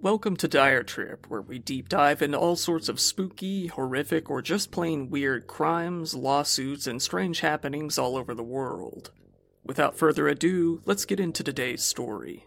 Welcome to Dire Trip, where we deep dive into all sorts of spooky, horrific, or just plain weird crimes, lawsuits, and strange happenings all over the world. Without further ado, let's get into today's story.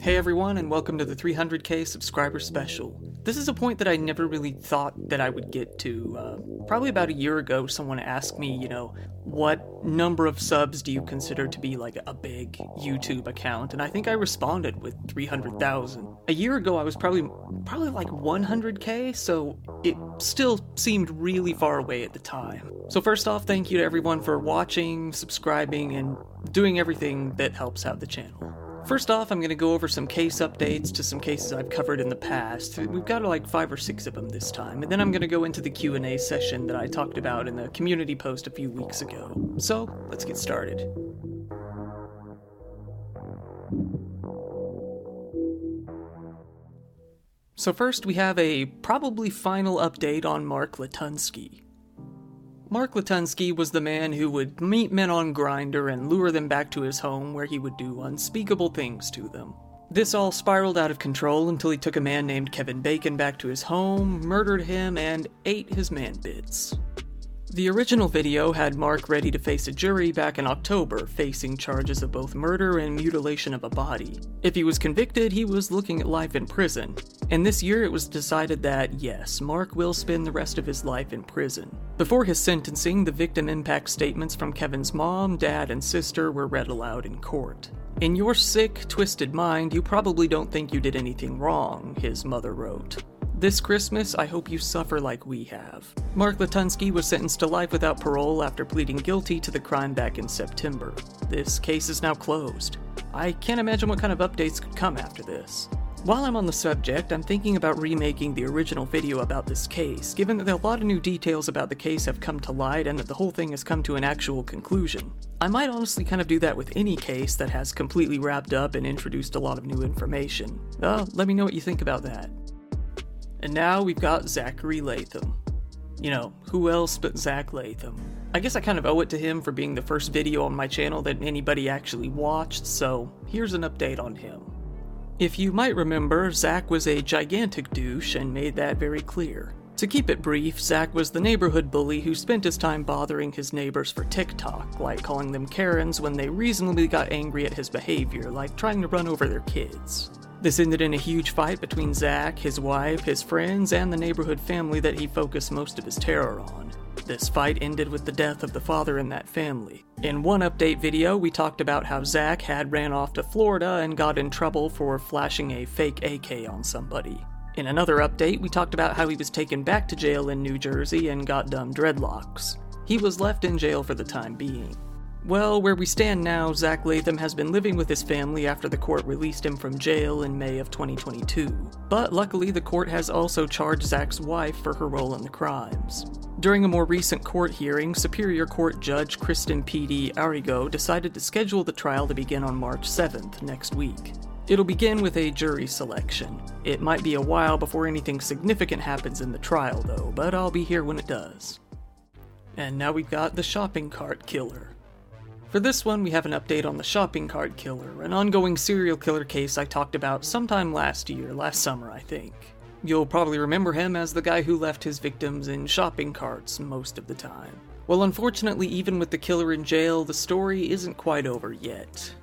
Hey everyone, and welcome to the 300k subscriber special. This is a point that I never really thought that I would get to. Uh, probably about a year ago, someone asked me, you know, what number of subs do you consider to be like a big YouTube account? And I think I responded with 300,000. A year ago, I was probably probably like 100k, so it still seemed really far away at the time. So first off, thank you to everyone for watching, subscribing, and doing everything that helps out the channel. First off, I'm going to go over some case updates to some cases I've covered in the past. We've got like 5 or 6 of them this time. And then I'm going to go into the Q&A session that I talked about in the community post a few weeks ago. So, let's get started. So first, we have a probably final update on Mark Latunski. Mark Latunski was the man who would meet men on Grindr and lure them back to his home where he would do unspeakable things to them. This all spiraled out of control until he took a man named Kevin Bacon back to his home, murdered him, and ate his man bits. The original video had Mark ready to face a jury back in October, facing charges of both murder and mutilation of a body. If he was convicted, he was looking at life in prison. And this year it was decided that, yes, Mark will spend the rest of his life in prison. Before his sentencing, the victim impact statements from Kevin's mom, dad, and sister were read aloud in court. In your sick, twisted mind, you probably don't think you did anything wrong, his mother wrote. This Christmas, I hope you suffer like we have. Mark Latunski was sentenced to life without parole after pleading guilty to the crime back in September. This case is now closed. I can't imagine what kind of updates could come after this. While I'm on the subject, I'm thinking about remaking the original video about this case, given that a lot of new details about the case have come to light and that the whole thing has come to an actual conclusion. I might honestly kind of do that with any case that has completely wrapped up and introduced a lot of new information. Uh, let me know what you think about that. And now we've got Zachary Latham. You know, who else but Zach Latham? I guess I kind of owe it to him for being the first video on my channel that anybody actually watched, so here's an update on him. If you might remember, Zach was a gigantic douche and made that very clear. To keep it brief, Zach was the neighborhood bully who spent his time bothering his neighbors for TikTok, like calling them Karens when they reasonably got angry at his behavior, like trying to run over their kids. This ended in a huge fight between Zach, his wife, his friends, and the neighborhood family that he focused most of his terror on. This fight ended with the death of the father in that family. In one update video, we talked about how Zach had ran off to Florida and got in trouble for flashing a fake AK on somebody. In another update, we talked about how he was taken back to jail in New Jersey and got dumb dreadlocks. He was left in jail for the time being. Well, where we stand now, Zach Latham has been living with his family after the court released him from jail in May of 2022. But luckily, the court has also charged Zach's wife for her role in the crimes. During a more recent court hearing, Superior Court Judge Kristen P. D'Arrigo decided to schedule the trial to begin on March 7th, next week. It'll begin with a jury selection. It might be a while before anything significant happens in the trial, though, but I'll be here when it does. And now we've got the shopping cart killer. For this one, we have an update on the shopping cart killer, an ongoing serial killer case I talked about sometime last year, last summer, I think. You'll probably remember him as the guy who left his victims in shopping carts most of the time. Well, unfortunately, even with the killer in jail, the story isn't quite over yet.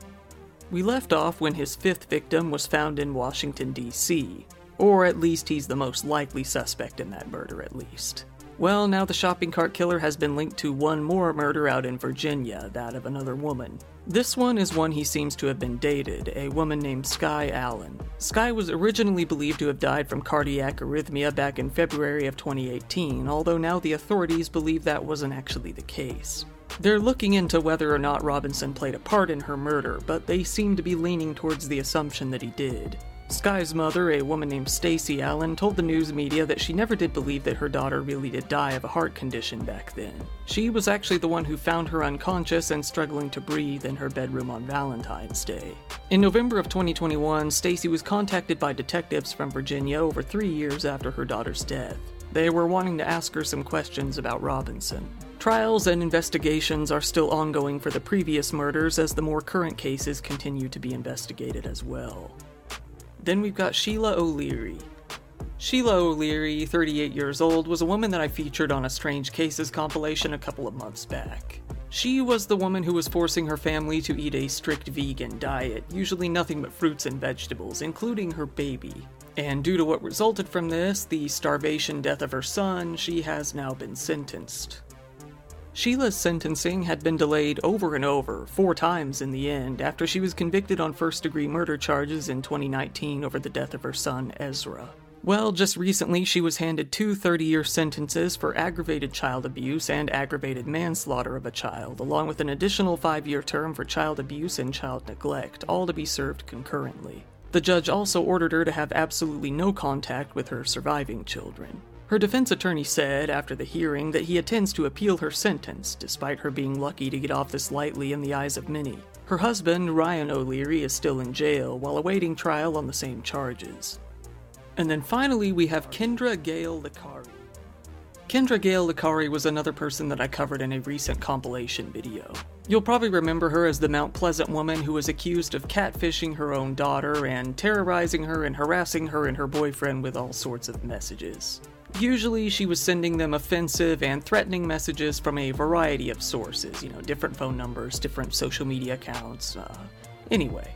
We left off when his fifth victim was found in Washington, D.C., or at least he's the most likely suspect in that murder, at least. Well, now the shopping cart killer has been linked to one more murder out in Virginia, that of another woman. This one is one he seems to have been dated, a woman named Sky Allen. Sky was originally believed to have died from cardiac arrhythmia back in February of 2018, although now the authorities believe that wasn't actually the case. They're looking into whether or not Robinson played a part in her murder, but they seem to be leaning towards the assumption that he did. Sky's mother, a woman named Stacy Allen, told the news media that she never did believe that her daughter really did die of a heart condition back then. She was actually the one who found her unconscious and struggling to breathe in her bedroom on Valentine's Day. In November of 2021, Stacy was contacted by detectives from Virginia over 3 years after her daughter's death. They were wanting to ask her some questions about Robinson. Trials and investigations are still ongoing for the previous murders as the more current cases continue to be investigated as well. Then we've got Sheila O'Leary. Sheila O'Leary, 38 years old, was a woman that I featured on a Strange Cases compilation a couple of months back. She was the woman who was forcing her family to eat a strict vegan diet, usually nothing but fruits and vegetables, including her baby. And due to what resulted from this, the starvation death of her son, she has now been sentenced. Sheila's sentencing had been delayed over and over, four times in the end, after she was convicted on first degree murder charges in 2019 over the death of her son, Ezra. Well, just recently she was handed two 30 year sentences for aggravated child abuse and aggravated manslaughter of a child, along with an additional five year term for child abuse and child neglect, all to be served concurrently. The judge also ordered her to have absolutely no contact with her surviving children. Her defense attorney said after the hearing that he intends to appeal her sentence, despite her being lucky to get off this lightly in the eyes of many. Her husband, Ryan O'Leary, is still in jail while awaiting trial on the same charges. And then finally, we have Kendra Gail Licari. Kendra Gail Licari was another person that I covered in a recent compilation video. You'll probably remember her as the Mount Pleasant woman who was accused of catfishing her own daughter and terrorizing her and harassing her and her boyfriend with all sorts of messages. Usually, she was sending them offensive and threatening messages from a variety of sources, you know, different phone numbers, different social media accounts. Uh, anyway,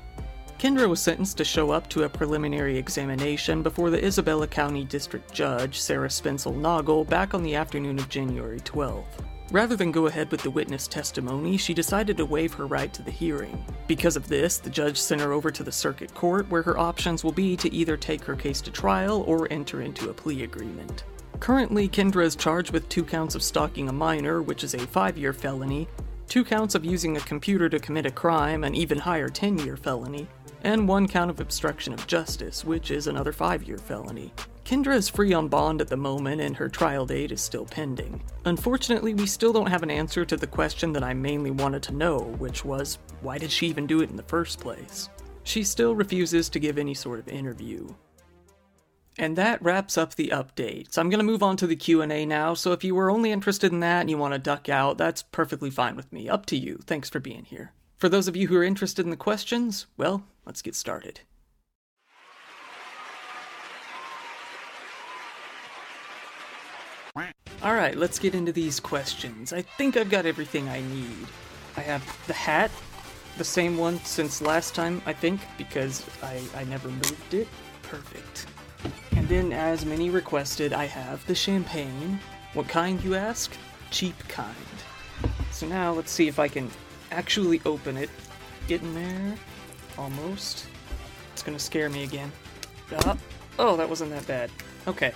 Kendra was sentenced to show up to a preliminary examination before the Isabella County District Judge, Sarah Spencer-Noggle, back on the afternoon of January 12. Rather than go ahead with the witness testimony, she decided to waive her right to the hearing. Because of this, the judge sent her over to the circuit court, where her options will be to either take her case to trial or enter into a plea agreement. Currently, Kendra is charged with two counts of stalking a minor, which is a five year felony, two counts of using a computer to commit a crime, an even higher 10 year felony, and one count of obstruction of justice, which is another five year felony. Kendra is free on bond at the moment, and her trial date is still pending. Unfortunately, we still don't have an answer to the question that I mainly wanted to know, which was why did she even do it in the first place? She still refuses to give any sort of interview. And that wraps up the update. So I'm going to move on to the Q&A now. So if you were only interested in that and you want to duck out, that's perfectly fine with me. Up to you. Thanks for being here. For those of you who are interested in the questions, well, let's get started. Alright, let's get into these questions. I think I've got everything I need. I have the hat, the same one since last time, I think, because I, I never moved it. Perfect. And then, as many requested, I have the champagne. What kind, you ask? Cheap kind. So now, let's see if I can actually open it. Getting there. Almost. It's gonna scare me again. Ah. Oh, that wasn't that bad. Okay.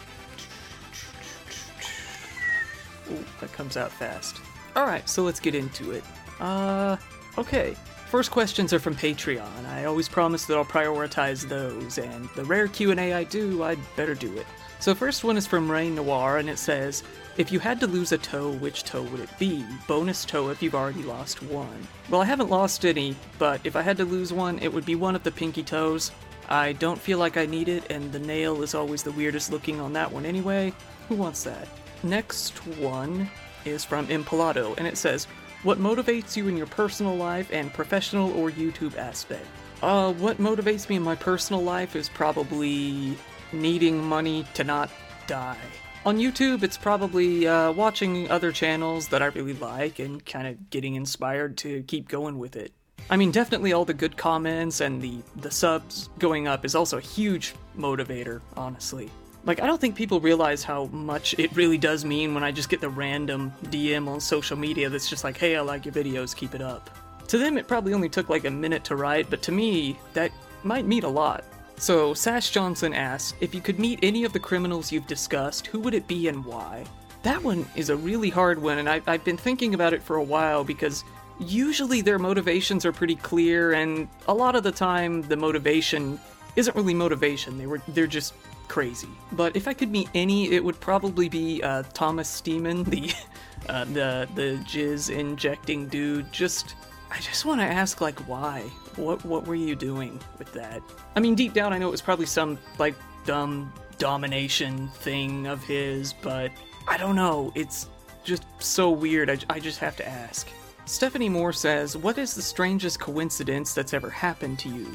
Ooh, that comes out fast. Alright, so let's get into it. Uh, okay. First questions are from Patreon. I always promise that I'll prioritize those, and the rare Q&A I do, I'd better do it. So first one is from Rain Noir, and it says, if you had to lose a toe, which toe would it be? Bonus toe if you've already lost one. Well, I haven't lost any, but if I had to lose one, it would be one of the pinky toes. I don't feel like I need it, and the nail is always the weirdest looking on that one anyway. Who wants that? Next one is from Impalato, and it says, What motivates you in your personal life and professional or YouTube aspect? Uh, what motivates me in my personal life is probably needing money to not die. On YouTube, it's probably uh, watching other channels that I really like and kind of getting inspired to keep going with it. I mean, definitely all the good comments and the, the subs going up is also a huge motivator, honestly. Like, I don't think people realize how much it really does mean when I just get the random DM on social media that's just like, hey, I like your videos, keep it up. To them, it probably only took like a minute to write, but to me, that might mean a lot. So, Sash Johnson asks if you could meet any of the criminals you've discussed, who would it be and why? That one is a really hard one, and I, I've been thinking about it for a while because usually their motivations are pretty clear, and a lot of the time the motivation isn't really motivation. They were they're just crazy. But if I could meet any, it would probably be uh, Thomas Steeman, the uh, the the jizz injecting dude. Just I just want to ask like why? What what were you doing with that? I mean, deep down, I know it was probably some like dumb domination thing of his, but I don't know. It's just so weird, I, I just have to ask. Stephanie Moore says, What is the strangest coincidence that's ever happened to you?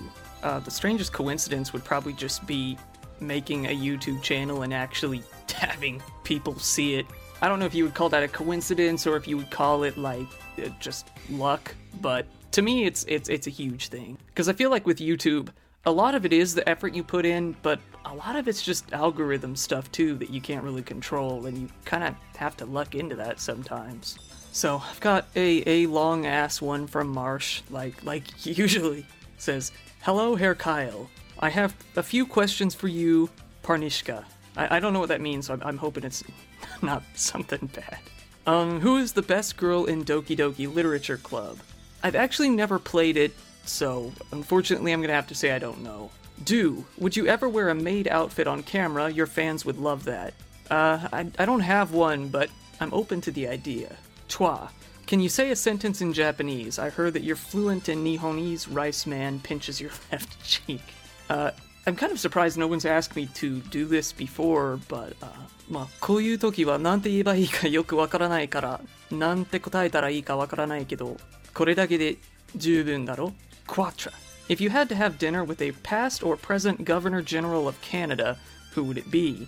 Uh, the strangest coincidence would probably just be making a YouTube channel and actually having people see it. I don't know if you would call that a coincidence or if you would call it like uh, just luck, but to me it's it's it's a huge thing because I feel like with YouTube a lot of it is the effort you put in, but a lot of it's just algorithm stuff too that you can't really control, and you kind of have to luck into that sometimes. So I've got a a long ass one from Marsh, like like usually says, "Hello, Herr Kyle. I have a few questions for you, Parnishka. I, I don't know what that means, so I'm, I'm hoping it's not something bad. Um, who is the best girl in Doki Doki Literature Club? I've actually never played it, so unfortunately I'm gonna have to say I don't know. Do, would you ever wear a maid outfit on camera? Your fans would love that. Uh, I, I don't have one, but I'm open to the idea. Toi, can you say a sentence in Japanese? I heard that you're fluent in Nihonese. Rice man pinches your left cheek. Uh, I'm kind of surprised no one's asked me to do this before, but, uh, まあ、こういう時は何て言えばいいかよくわからないから、なんて答えたらいいかわからないけど、これだけで十分だろ Quatra. If you had to have dinner with a past or present Governor General of Canada, who would it be?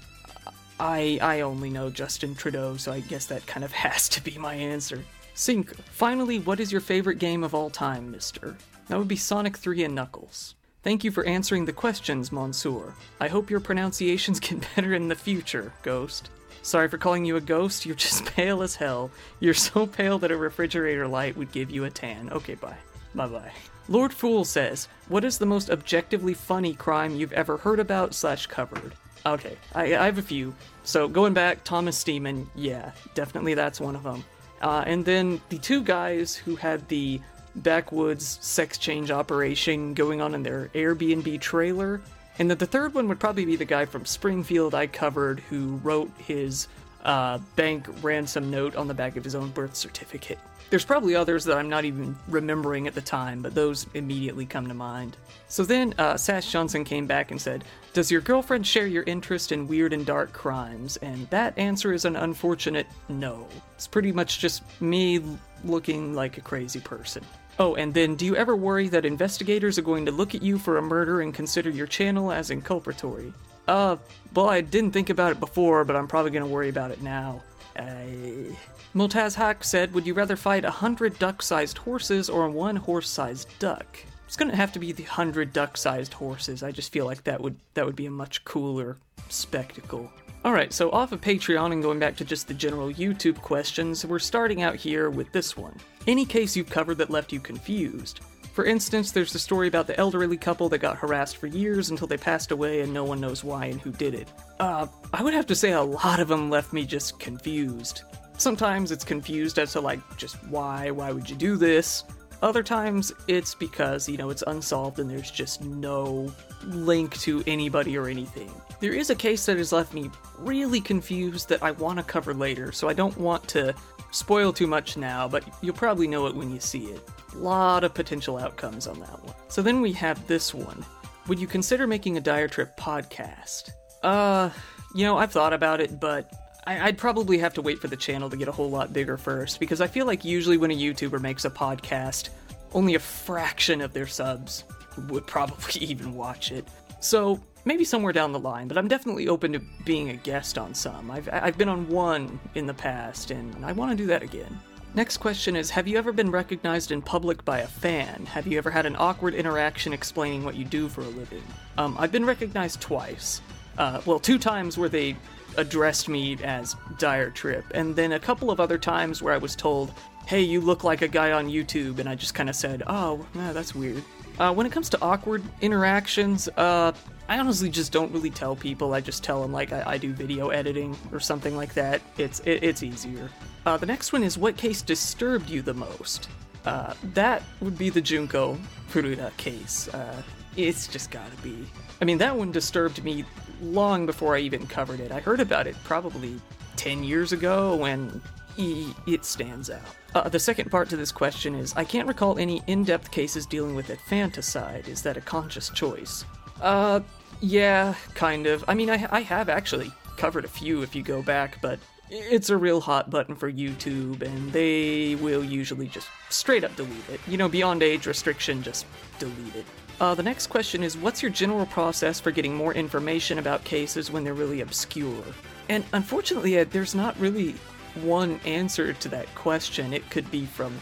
I I only know Justin Trudeau, so I guess that kind of has to be my answer. Sink, finally, what is your favorite game of all time, mister? That would be Sonic 3 and Knuckles. Thank you for answering the questions, Monsieur. I hope your pronunciations get better in the future, Ghost. Sorry for calling you a ghost, you're just pale as hell. You're so pale that a refrigerator light would give you a tan. Okay, bye. Bye bye. Lord Fool says, What is the most objectively funny crime you've ever heard about slash covered? Okay, I, I have a few. So going back, Thomas Steeman, yeah, definitely that's one of them. Uh, and then the two guys who had the backwoods sex change operation going on in their Airbnb trailer. And then the third one would probably be the guy from Springfield I covered who wrote his uh, bank ransom note on the back of his own birth certificate. There's probably others that I'm not even remembering at the time, but those immediately come to mind. So then, uh, Sash Johnson came back and said, Does your girlfriend share your interest in weird and dark crimes? And that answer is an unfortunate no. It's pretty much just me looking like a crazy person. Oh, and then do you ever worry that investigators are going to look at you for a murder and consider your channel as inculpatory? Uh, well, I didn't think about it before, but I'm probably going to worry about it now. Uh... Multaz Hack said, Would you rather fight a hundred duck sized horses or one horse sized duck? It's gonna have to be the hundred duck sized horses. I just feel like that would that would be a much cooler spectacle. Alright, so off of Patreon and going back to just the general YouTube questions, we're starting out here with this one. Any case you've covered that left you confused. For instance, there's the story about the elderly couple that got harassed for years until they passed away and no one knows why and who did it. Uh, I would have to say a lot of them left me just confused. Sometimes it's confused as to, like, just why, why would you do this? Other times it's because, you know, it's unsolved and there's just no link to anybody or anything. There is a case that has left me really confused that I want to cover later, so I don't want to spoil too much now, but you'll probably know it when you see it. A lot of potential outcomes on that one. So then we have this one. Would you consider making a Dire Trip podcast? Uh, you know, I've thought about it, but I, would probably have to wait for the channel to get a whole lot bigger first, because I feel like usually when a YouTuber makes a podcast, only a fraction of their subs would probably even watch it. So maybe somewhere down the line, but I'm definitely open to being a guest on some. I've, I've been on one in the past, and I want to do that again. Next question is Have you ever been recognized in public by a fan? Have you ever had an awkward interaction explaining what you do for a living? Um, I've been recognized twice. Uh, well, two times where they addressed me as Dire Trip, and then a couple of other times where I was told, hey, you look like a guy on YouTube, and I just kind of said, oh, nah, that's weird. Uh, when it comes to awkward interactions, uh, I honestly just don't really tell people. I just tell them like I, I do video editing or something like that. It's it, it's easier. Uh, the next one is what case disturbed you the most? Uh, that would be the Junko Furuta case. Uh, it's just gotta be. I mean, that one disturbed me long before I even covered it. I heard about it probably 10 years ago when it stands out. Uh, the second part to this question is I can't recall any in depth cases dealing with infanticide. Is that a conscious choice? Uh, yeah, kind of. I mean, I, I have actually covered a few if you go back, but it's a real hot button for YouTube, and they will usually just straight up delete it. You know, beyond age restriction, just delete it. Uh, the next question is What's your general process for getting more information about cases when they're really obscure? And unfortunately, uh, there's not really one answer to that question. It could be from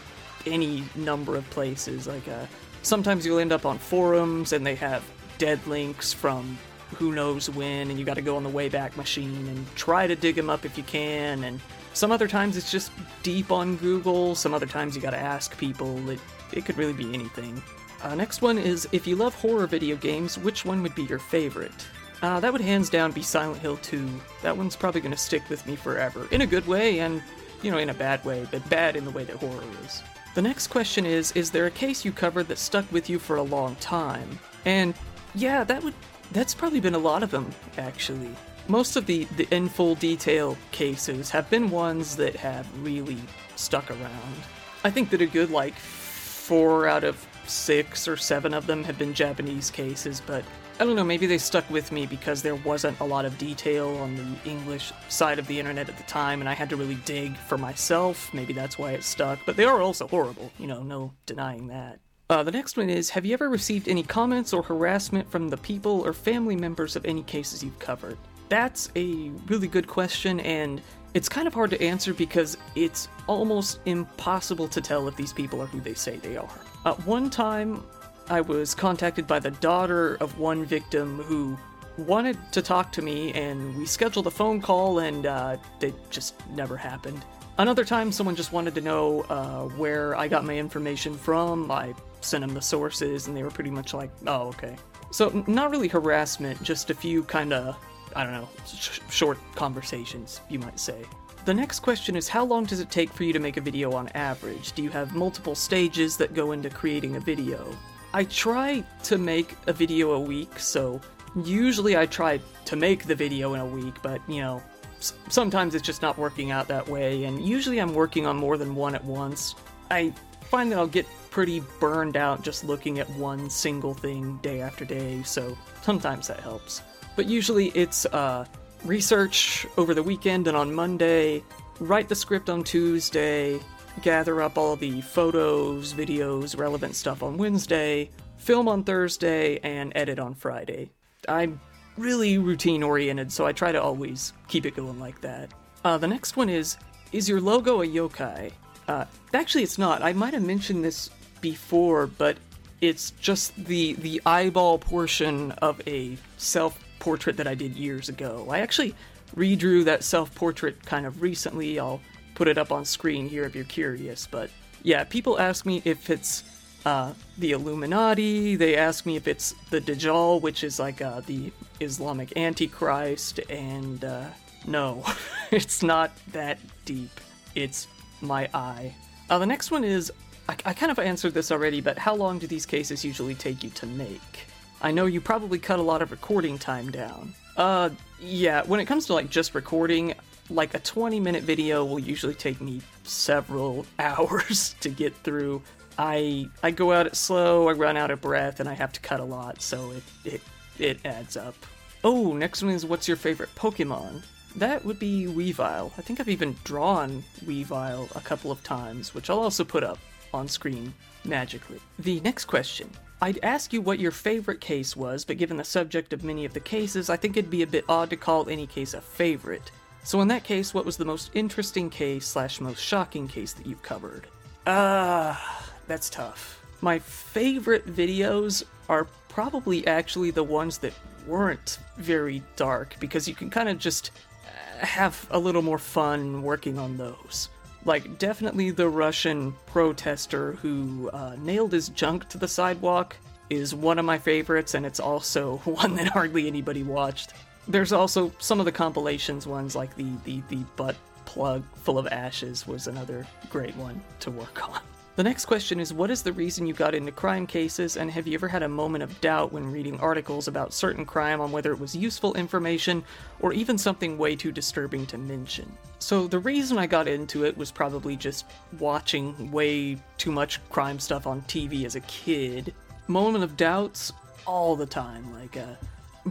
any number of places. Like, uh, sometimes you'll end up on forums and they have dead links from who knows when, and you got to go on the Wayback Machine and try to dig them up if you can. And some other times it's just deep on Google. Some other times you got to ask people. It it could really be anything. Uh, next one is if you love horror video games, which one would be your favorite? Uh, that would hands down be Silent Hill 2. That one's probably going to stick with me forever. In a good way, and, you know, in a bad way, but bad in the way that horror is. The next question is Is there a case you covered that stuck with you for a long time? And yeah, that would that's probably been a lot of them, actually. Most of the, the in full detail cases have been ones that have really stuck around. I think that a good, like, four out of six or seven of them have been Japanese cases, but I don't know, maybe they stuck with me because there wasn't a lot of detail on the English side of the internet at the time, and I had to really dig for myself. Maybe that's why it stuck, but they are also horrible, you know, no denying that. Uh, the next one is Have you ever received any comments or harassment from the people or family members of any cases you've covered? That's a really good question, and it's kind of hard to answer because it's almost impossible to tell if these people are who they say they are. At one time, I was contacted by the daughter of one victim who wanted to talk to me, and we scheduled a phone call, and uh, it just never happened. Another time, someone just wanted to know uh, where I got my information from. I sent them the sources, and they were pretty much like, oh, okay. So, not really harassment, just a few kind of, I don't know, sh- short conversations, you might say. The next question is How long does it take for you to make a video on average? Do you have multiple stages that go into creating a video? I try to make a video a week, so usually I try to make the video in a week, but you know, s- sometimes it's just not working out that way, and usually I'm working on more than one at once. I find that I'll get pretty burned out just looking at one single thing day after day, so sometimes that helps. But usually it's uh, research over the weekend and on Monday, write the script on Tuesday, gather up all the photos, videos, relevant stuff on Wednesday, film on Thursday, and edit on Friday. I'm really routine oriented, so I try to always keep it going like that. Uh, the next one is Is your logo a yokai? Uh, actually, it's not. I might have mentioned this before, but it's just the the eyeball portion of a self portrait that I did years ago. I actually redrew that self portrait kind of recently. I'll put it up on screen here if you're curious. But yeah, people ask me if it's uh, the Illuminati. They ask me if it's the Dajjal, which is like uh, the Islamic Antichrist. And uh, no, it's not that deep. It's my eye. Uh, the next one is I, I kind of answered this already, but how long do these cases usually take you to make? I know you probably cut a lot of recording time down. Uh, yeah, when it comes to like just recording, like a 20 minute video will usually take me several hours to get through. I I go out it slow, I run out of breath, and I have to cut a lot, so it it it adds up. Oh, next one is what's your favorite Pokemon? That would be Weavile. I think I've even drawn Weavile a couple of times, which I'll also put up on screen magically. The next question. I'd ask you what your favorite case was, but given the subject of many of the cases, I think it'd be a bit odd to call any case a favorite. So in that case, what was the most interesting case slash most shocking case that you've covered? Ah, that's tough. My favorite videos are probably actually the ones that weren't very dark because you can kind of just uh, have a little more fun working on those. Like, definitely the Russian protester who uh, nailed his junk to the sidewalk is one of my favorites, and it's also one that hardly anybody watched. There's also some of the compilations ones, like the, the, the butt plug full of ashes, was another great one to work on. The next question is What is the reason you got into crime cases, and have you ever had a moment of doubt when reading articles about certain crime on whether it was useful information or even something way too disturbing to mention? So, the reason I got into it was probably just watching way too much crime stuff on TV as a kid. Moment of doubts all the time. Like, uh,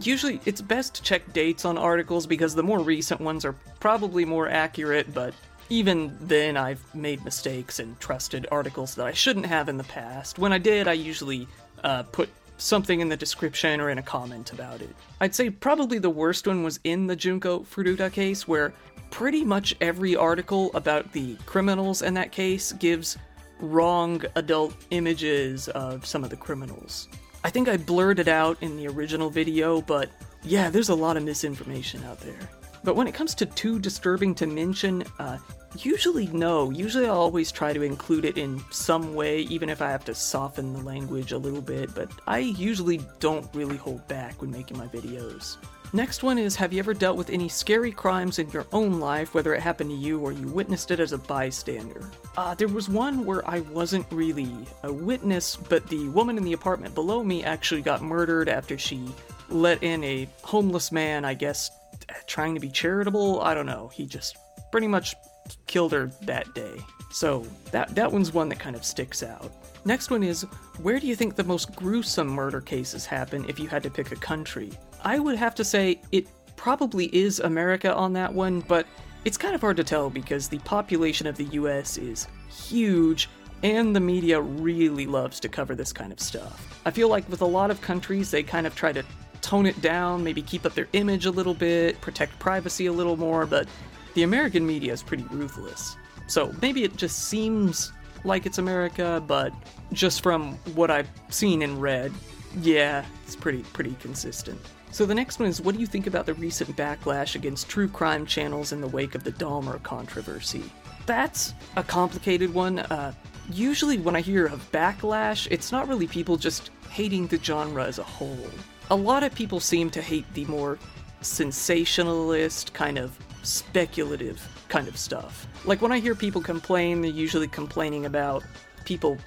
Usually, it's best to check dates on articles because the more recent ones are probably more accurate, but even then, I've made mistakes and trusted articles that I shouldn't have in the past. When I did, I usually uh, put something in the description or in a comment about it. I'd say probably the worst one was in the Junko Furuta case, where pretty much every article about the criminals in that case gives wrong adult images of some of the criminals. I think I blurred it out in the original video, but yeah, there's a lot of misinformation out there. But when it comes to too disturbing to mention, uh, usually no. Usually I'll always try to include it in some way, even if I have to soften the language a little bit, but I usually don't really hold back when making my videos. Next one is Have you ever dealt with any scary crimes in your own life, whether it happened to you or you witnessed it as a bystander? Uh, there was one where I wasn't really a witness, but the woman in the apartment below me actually got murdered after she let in a homeless man, I guess, trying to be charitable. I don't know. He just pretty much killed her that day. So that that one's one that kind of sticks out. Next one is where do you think the most gruesome murder cases happen if you had to pick a country? I would have to say it probably is America on that one, but it's kind of hard to tell because the population of the US is huge and the media really loves to cover this kind of stuff. I feel like with a lot of countries, they kind of try to tone it down, maybe keep up their image a little bit, protect privacy a little more, but the American media is pretty ruthless. So maybe it just seems like it's America, but just from what I've seen and read, yeah, it's pretty pretty consistent. So the next one is what do you think about the recent backlash against true crime channels in the wake of the Dahmer controversy? That's a complicated one. Uh, usually when I hear of backlash, it's not really people just hating the genre as a whole. A lot of people seem to hate the more sensationalist, kind of speculative kind of stuff. Like when I hear people complain, they're usually complaining about people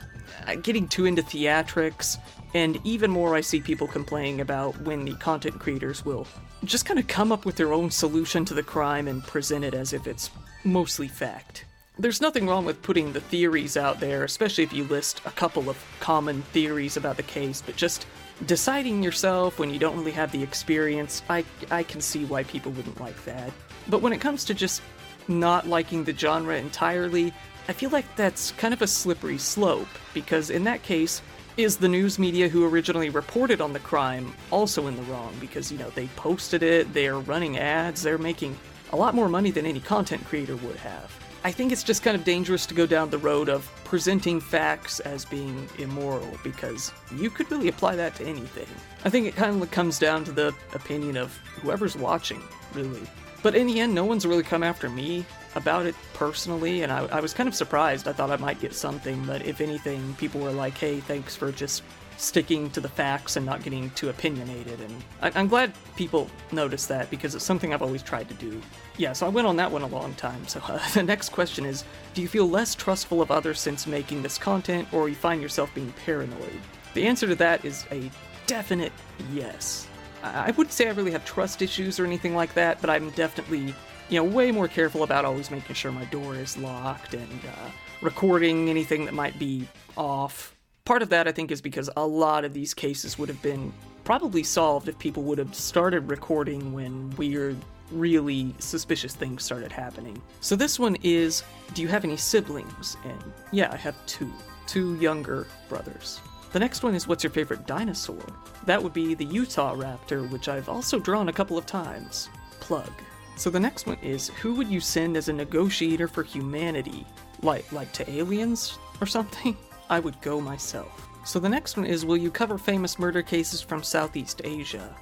uh, getting too into theatrics, and even more, I see people complaining about when the content creators will just kind of come up with their own solution to the crime and present it as if it's mostly fact. There's nothing wrong with putting the theories out there, especially if you list a couple of common theories about the case, but just deciding yourself when you don't really have the experience, I, I can see why people wouldn't like that. But when it comes to just not liking the genre entirely, I feel like that's kind of a slippery slope, because in that case, is the news media who originally reported on the crime also in the wrong? Because, you know, they posted it, they're running ads, they're making a lot more money than any content creator would have. I think it's just kind of dangerous to go down the road of presenting facts as being immoral because you could really apply that to anything. I think it kind of comes down to the opinion of whoever's watching, really. But in the end, no one's really come after me about it personally, and I, I was kind of surprised. I thought I might get something, but if anything, people were like, hey, thanks for just sticking to the facts and not getting too opinionated. And I, am glad people noticed that because it's something I've always tried to do. Yeah, so I went on that one a long time. So uh, the next question is Do you feel less trustful of others since making this content, or you find yourself being paranoid? The answer to that is a definite yes. I, I wouldn't say I really have trust issues or anything like that, but I'm definitely. You know, way more careful about always making sure my door is locked and uh, recording anything that might be off Part of that, I think, is because a lot of these cases would have been probably solved if people would have started recording when weird, really suspicious things started happening. So this one is Do you have any siblings? And yeah, I have two. Two younger brothers. The next one is What's your favorite dinosaur? That would be the Utah Raptor, which I've also drawn a couple of times. Plug. So the next one is Who would you send as a negotiator for humanity? Like, like to aliens or something? I would go myself. So the next one is Will you cover famous murder cases from Southeast Asia?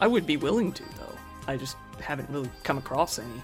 I would be willing to, though. I just haven't really come across any.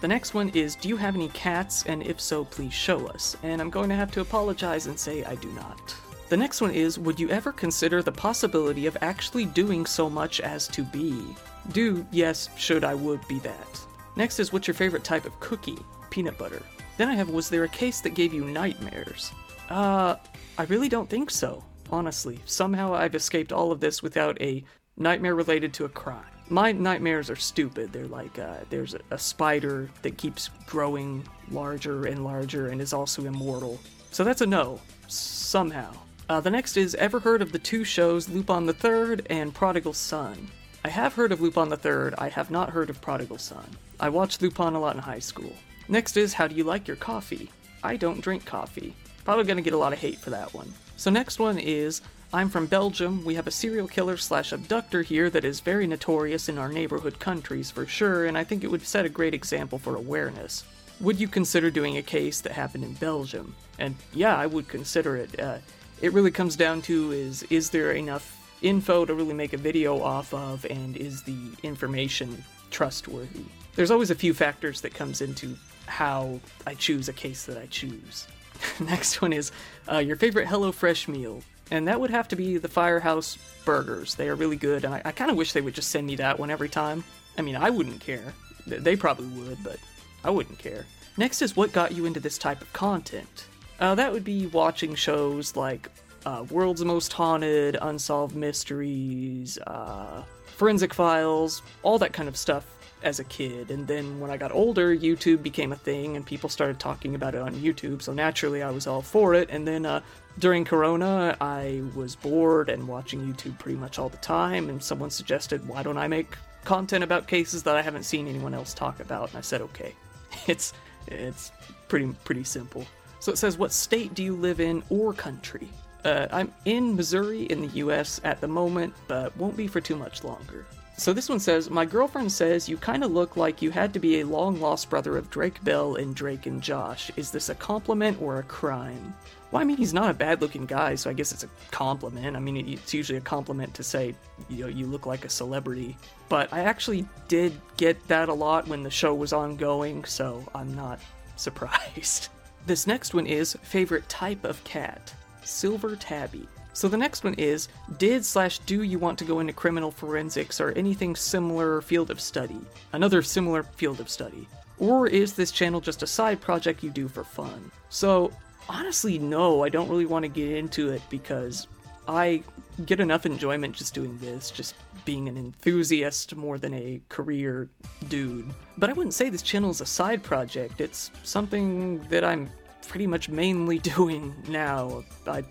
The next one is Do you have any cats? And if so, please show us. And I'm going to have to apologize and say I do not. The next one is Would you ever consider the possibility of actually doing so much as to be? Do, yes, should I would be that. Next is What's your favorite type of cookie? Peanut butter. Then I have Was there a case that gave you nightmares? Uh, I really don't think so, honestly. Somehow I've escaped all of this without a nightmare related to a crime. My nightmares are stupid. They're like uh, there's a, a spider that keeps growing larger and larger and is also immortal. So that's a no, somehow. Uh, the next is ever heard of the two shows Lupin the Third and Prodigal Son? I have heard of Lupin the Third, I have not heard of Prodigal Son. I watched Lupin a lot in high school. Next is How do you like your coffee? I don't drink coffee. Probably gonna get a lot of hate for that one. So next one is I'm from Belgium. We have a serial killer slash abductor here that is very notorious in our neighborhood countries for sure, and I think it would set a great example for awareness. Would you consider doing a case that happened in Belgium? And yeah, I would consider it. Uh, it really comes down to is is there enough info to really make a video off of, and is the information trustworthy? There's always a few factors that comes into how I choose a case that I choose. Next one is uh, your favorite HelloFresh meal and that would have to be the Firehouse burgers. They are really good, and I, I kind of wish they would just send me that one every time. I mean, I wouldn't care. They probably would, but I wouldn't care. Next is what got you into this type of content. Uh, that would be watching shows like uh, World's Most Haunted, Unsolved Mysteries, uh, Forensic Files, all that kind of stuff as a kid. And then when I got older, YouTube became a thing and people started talking about it on YouTube. So naturally, I was all for it. And then uh, during Corona, I was bored and watching YouTube pretty much all the time. And someone suggested, why don't I make content about cases that I haven't seen anyone else talk about? And I said, okay. It's it's pretty pretty simple. So it says, what state do you live in or country? Uh, I'm in Missouri in the US at the moment, but won't be for too much longer. So this one says, My girlfriend says you kind of look like you had to be a long lost brother of Drake Bell and Drake and Josh. Is this a compliment or a crime? Well, I mean, he's not a bad looking guy, so I guess it's a compliment. I mean, it's usually a compliment to say, you know, you look like a celebrity. But I actually did get that a lot when the show was ongoing, so I'm not surprised. This next one is favorite type of cat Silver Tabby. So the next one is Did slash do you want to go into criminal forensics or anything similar field of study? Another similar field of study. Or is this channel just a side project you do for fun? So honestly, no, I don't really want to get into it because I get enough enjoyment just doing this, just being an enthusiast more than a career dude. But I wouldn't say this channel is a side project, it's something that I'm pretty much mainly doing now. I,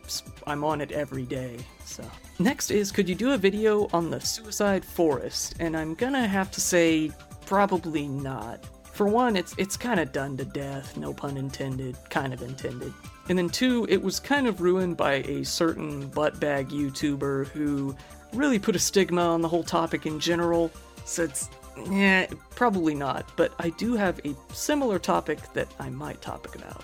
I'm on it every day, so. Next is, could you do a video on the suicide forest? And I'm gonna have to say, probably not. For one, it's it's kind of done to death, no pun intended, kind of intended. And then two, it was kind of ruined by a certain buttbag YouTuber who really put a stigma on the whole topic in general. So it's yeah, probably not. But I do have a similar topic that I might topic about